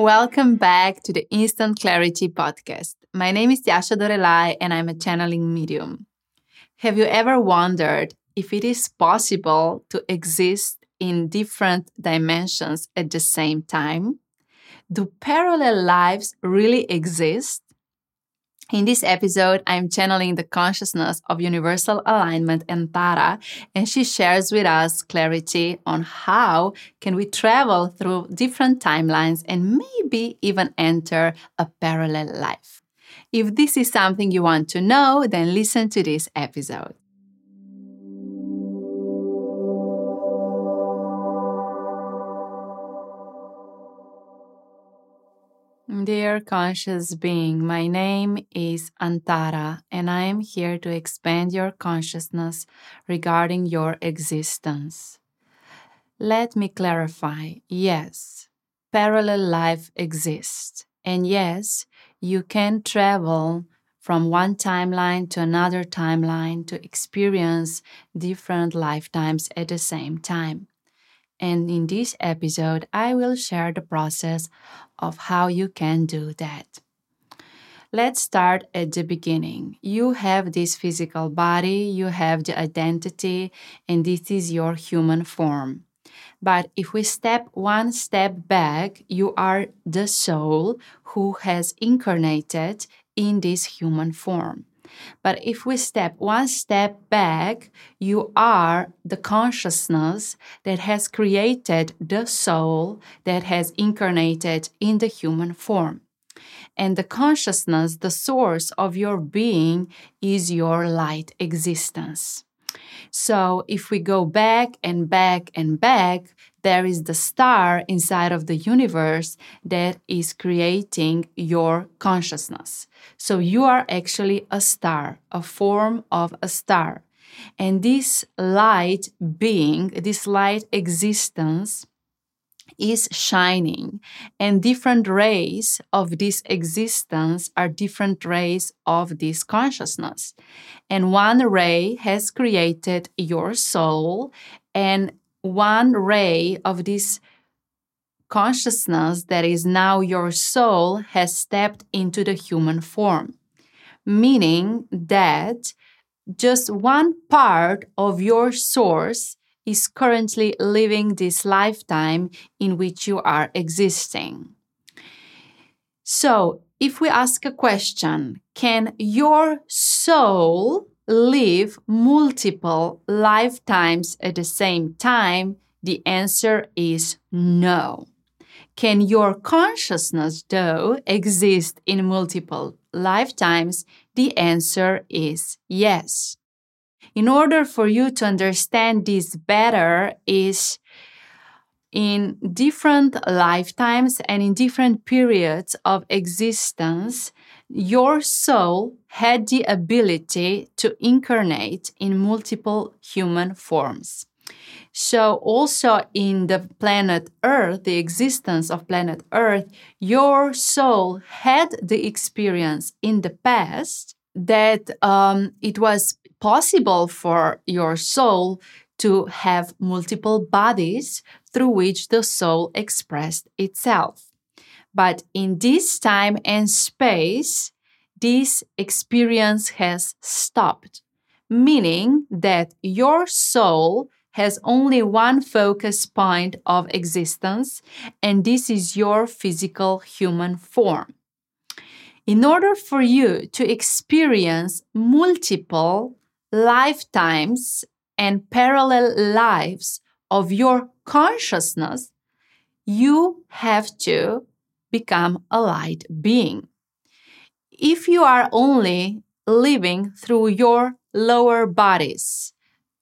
Welcome back to the Instant Clarity Podcast. My name is Tjaša Dorelay and I'm a channeling medium. Have you ever wondered if it is possible to exist in different dimensions at the same time? Do parallel lives really exist? In this episode, I'm channeling the consciousness of universal alignment Antarra, and she shares with us clarity on how can we travel through different timelines and maybe even enter a parallel life. If this is something you want to know, then listen to this episode. Dear conscious being, my name is Antarra, and I am here to expand your consciousness regarding your existence. Let me clarify yes, parallel life exists, and yes, you can travel from one timeline to another timeline to experience different lifetimes at the same time. And in this episode, I will share the process of how you can do that. Let's start at the beginning. You have this physical body, you have the identity, and this is your human form. But if we step one step back, you are the soul who has incarnated in this human form. But if we step one step back, you are the consciousness that has created the soul that has incarnated in the human form. And the consciousness, the source of your being, is your light existence. So if we go back and back and back, there is the star inside of the universe that is creating your consciousness. So you are actually a star, a form of a star. And this light being, this light existence, is shining, and different rays of this existence are different rays of this consciousness. And one ray has created your soul, and one ray of this consciousness that is now your soul has stepped into the human form, meaning that just one part of your source is currently living this lifetime in which you are existing. So, if we ask a question, can your soul live multiple lifetimes at the same time? The answer is no. Can your consciousness, though, exist in multiple lifetimes? The answer is yes in order for you to understand this better is in different lifetimes and in different periods of existence your soul had the ability to incarnate in multiple human forms so also in the planet earth the existence of planet earth your soul had the experience in the past that um, it was possible for your soul to have multiple bodies through which the soul expressed itself. But in this time and space, this experience has stopped, meaning that your soul has only one focus point of existence, and this is your physical human form. In order for you to experience multiple lifetimes and parallel lives of your consciousness, you have to become a light being. If you are only living through your lower bodies,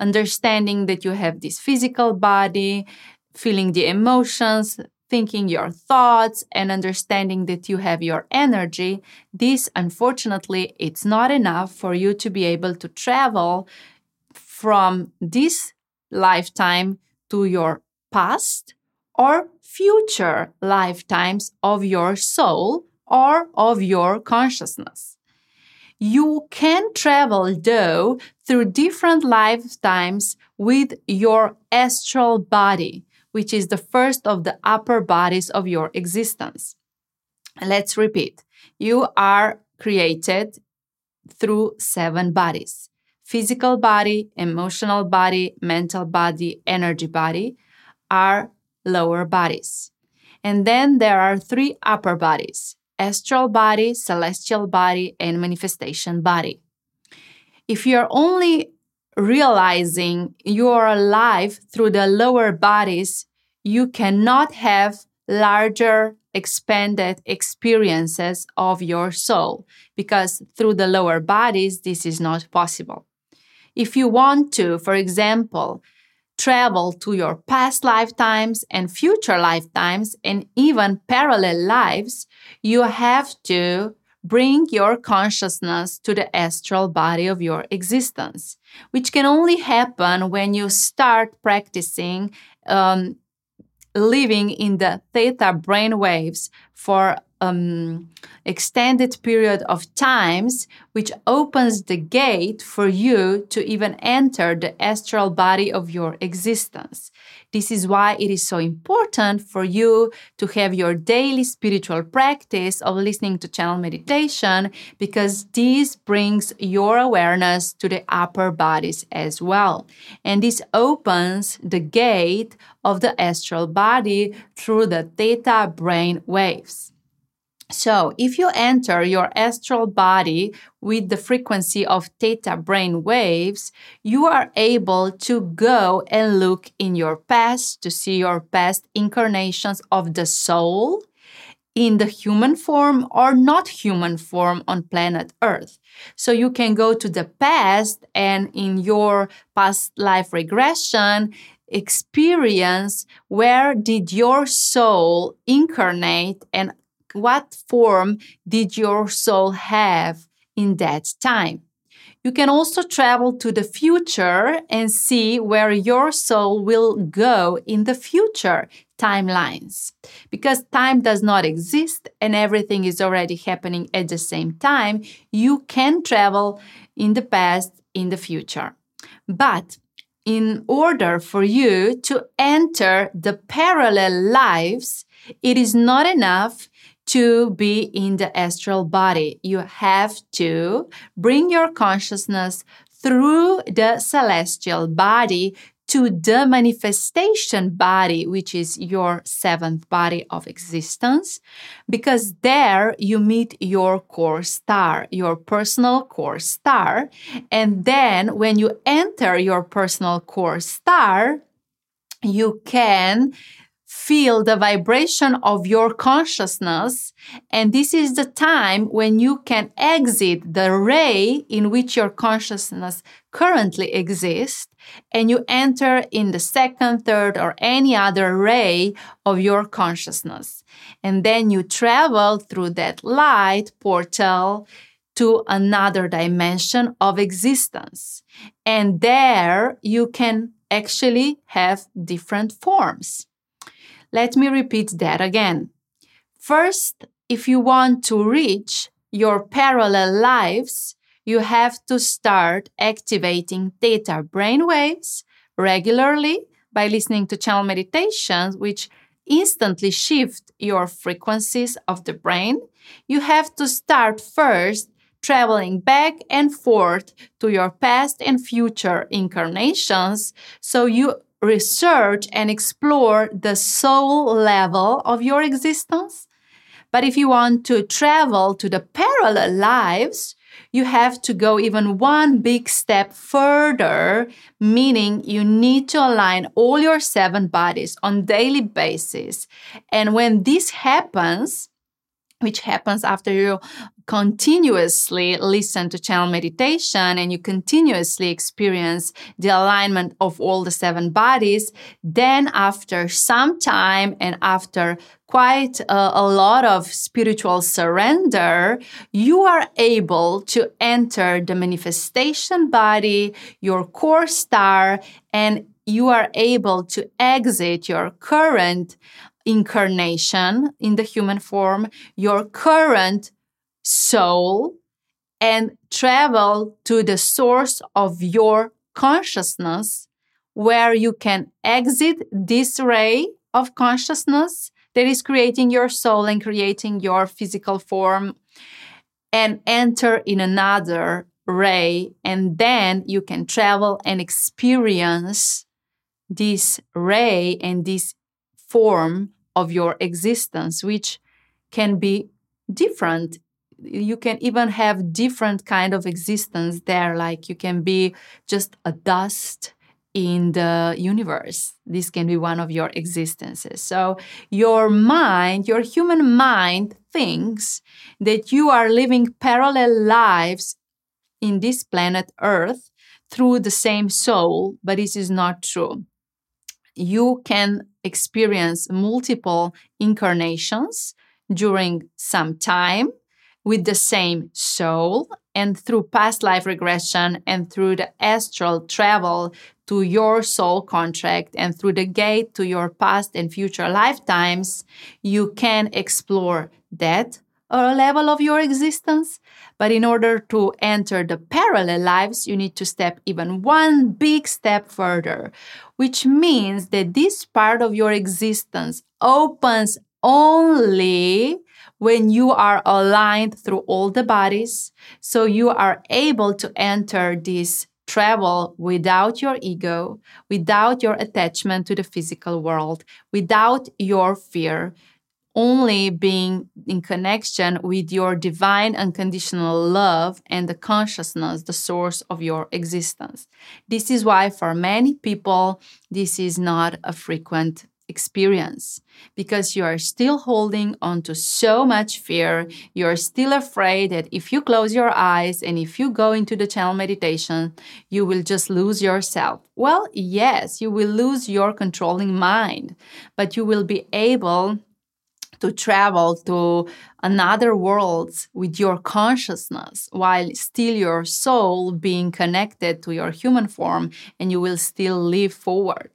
understanding that you have this physical body, feeling the emotions, thinking your thoughts and understanding that you have your energy this unfortunately it's not enough for you to be able to travel from this lifetime to your past or future lifetimes of your soul or of your consciousness you can travel though through different lifetimes with your astral body which is the first of the upper bodies of your existence. Let's repeat. You are created through seven bodies physical body, emotional body, mental body, energy body are lower bodies. And then there are three upper bodies astral body, celestial body, and manifestation body. If you're only realizing you're alive through the lower bodies, you cannot have larger expanded experiences of your soul because through the lower bodies, this is not possible. If you want to, for example, travel to your past lifetimes and future lifetimes and even parallel lives, you have to bring your consciousness to the astral body of your existence, which can only happen when you start practicing um, living in the theta brain waves for um, extended period of times, which opens the gate for you to even enter the astral body of your existence. This is why it is so important for you to have your daily spiritual practice of listening to channel meditation because this brings your awareness to the upper bodies as well. And this opens the gate of the astral body through the theta brain waves. So, if you enter your astral body with the frequency of theta brain waves, you are able to go and look in your past to see your past incarnations of the soul in the human form or not human form on planet Earth. So you can go to the past and in your past life regression, experience where did your soul incarnate and what form did your soul have in that time? You can also travel to the future and see where your soul will go in the future timelines. Because time does not exist and everything is already happening at the same time, you can travel in the past, in the future. But in order for you to enter the parallel lives, it is not enough to be in the astral body. You have to bring your consciousness through the celestial body to the manifestation body, which is your seventh body of existence, because there you meet your core star, your personal core star. And then when you enter your personal core star, you can feel the vibration of your consciousness. And this is the time when you can exit the ray in which your consciousness currently exists and you enter in the second, third, or any other ray of your consciousness. And then you travel through that light portal to another dimension of existence. And there you can actually have different forms. Let me repeat that again. First, if you want to reach your parallel lives, you have to start activating theta brainwaves regularly by listening to channel meditations, which instantly shift your frequencies of the brain. You have to start first traveling back and forth to your past and future incarnations so you research and explore the soul level of your existence. But if you want to travel to the parallel lives, you have to go even one big step further, meaning you need to align all your seven bodies on daily basis. And when this happens, which happens after you continuously listen to channel meditation and you continuously experience the alignment of all the seven bodies, then after some time and after quite a, a, lot of spiritual surrender, you are able to enter the manifestation body, your core star, and you are able to exit your current incarnation in the human form, your current soul, and travel to the source of your consciousness, where you can exit this ray of consciousness that is creating your soul and creating your physical form and enter in another ray and then you can travel and experience this ray and this form of your existence which can be different. You can even have different kind of existence there like you can be just a dust in the universe. This can be one of your existences. So your mind your human mind thinks that you are living parallel lives in this planet earth through the same soul but this is not true you can experience multiple incarnations during some time with the same soul and through past life regression and through the astral travel to your soul contract and through the gate to your past and future lifetimes, you can explore that level of your existence. But in order to enter the parallel lives, you need to step even one big step further, which means that this part of your existence opens only when you are aligned through all the bodies. So you are able to enter this travel without your ego, without your attachment to the physical world, without your fear, only being in connection with your divine unconditional love and the consciousness, the source of your existence. This is why, for many people, this is not a frequent experience because you are still holding on to so much fear. You're still afraid that if you close your eyes and if you go into the channel meditation, you will just lose yourself. Well, yes, you will lose your controlling mind, but you will be able to travel to another worlds with your consciousness while still your soul being connected to your human form and you will still live forward.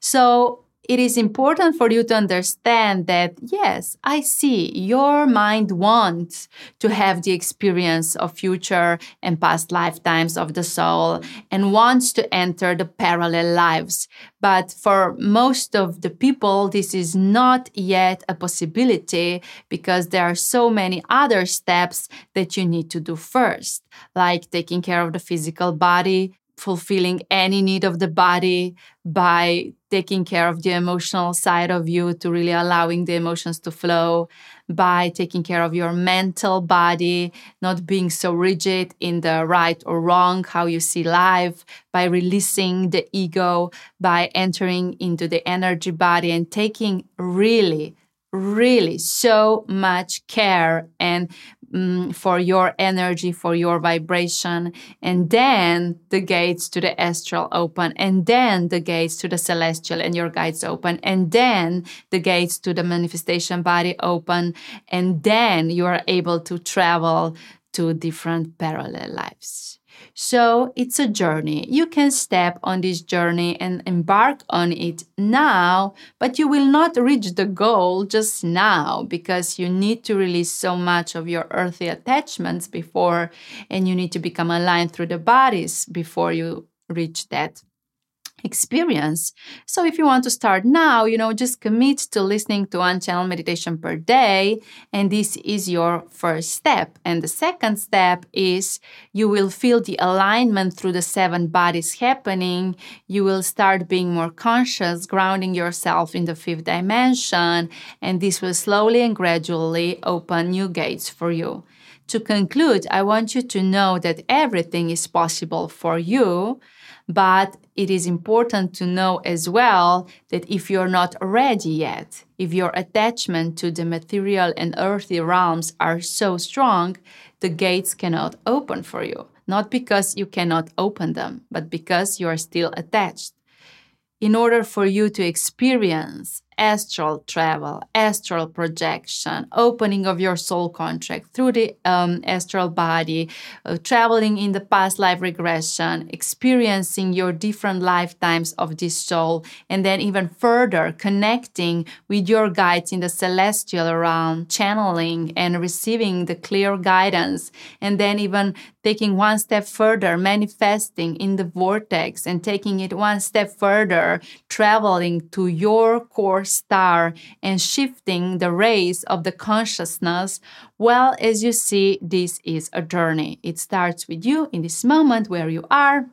So it is important for you to understand that, yes, I see your mind wants to have the experience of future and past lifetimes of the soul and wants to enter the parallel lives. But for most of the people, this is not yet a possibility because there are so many other steps that you need to do first, like taking care of the physical body, fulfilling any need of the body by taking care of the emotional side of you to really allowing the emotions to flow by taking care of your mental body not being so rigid in the right or wrong how you see life by releasing the ego by entering into the energy body and taking really really so much care and um, for your energy, for your vibration. And then the gates to the astral open, and then the gates to the celestial and your guides open, and then the gates to the manifestation body open, and then you are able to travel to different parallel lives. So it's a journey. You can step on this journey and embark on it now, but you will not reach the goal just now because you need to release so much of your earthly attachments before, and you need to become aligned through the bodies before you reach that experience. So if you want to start now, you know, just commit to listening to one channel meditation per day. And this is your first step. And the second step is you will feel the alignment through the seven bodies happening. You will start being more conscious, grounding yourself in the fifth dimension. And this will slowly and gradually open new gates for you. To conclude, I want you to know that everything is possible for you but it is important to know as well that if you're not ready yet, if your attachment to the material and earthly realms are so strong, the gates cannot open for you. Not because you cannot open them, but because you are still attached. In order for you to experience astral travel, astral projection, opening of your soul contract through the um, astral body, uh, traveling in the past life regression, experiencing your different lifetimes of this soul, and then even further connecting with your guides in the celestial realm, channeling and receiving the clear guidance, and then even taking one step further, manifesting in the vortex, and taking it one step further, traveling to your core Star and shifting the rays of the consciousness, well, as you see, this is a journey. It starts with you in this moment where you are,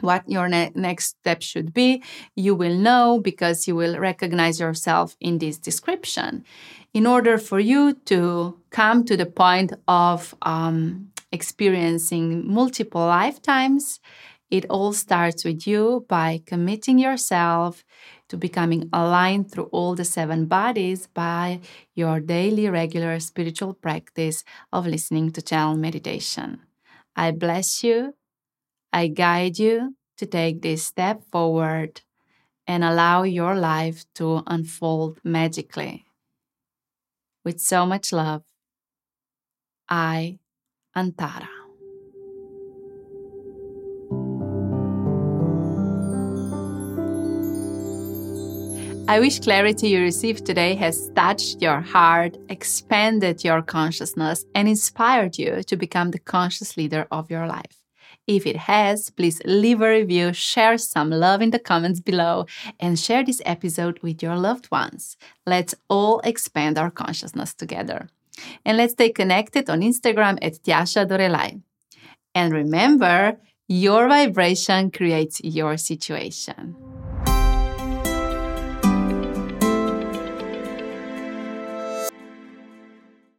what your ne- next step should be, you will know because you will recognize yourself in this description. In order for you to come to the point of um, experiencing multiple lifetimes, it all starts with you by committing yourself to becoming aligned through all the seven bodies by your daily regular spiritual practice of listening to channel meditation. I bless you I guide you to take this step forward and allow your life to unfold magically. With so much love, I, Antarra. I wish clarity you received today has touched your heart, expanded your consciousness, and inspired you to become the conscious leader of your life. If it has, please leave a review, share some love in the comments below, and share this episode with your loved ones. Let's all expand our consciousness together. And let's stay connected on Instagram at Tjaša Dorelay. And remember, your vibration creates your situation.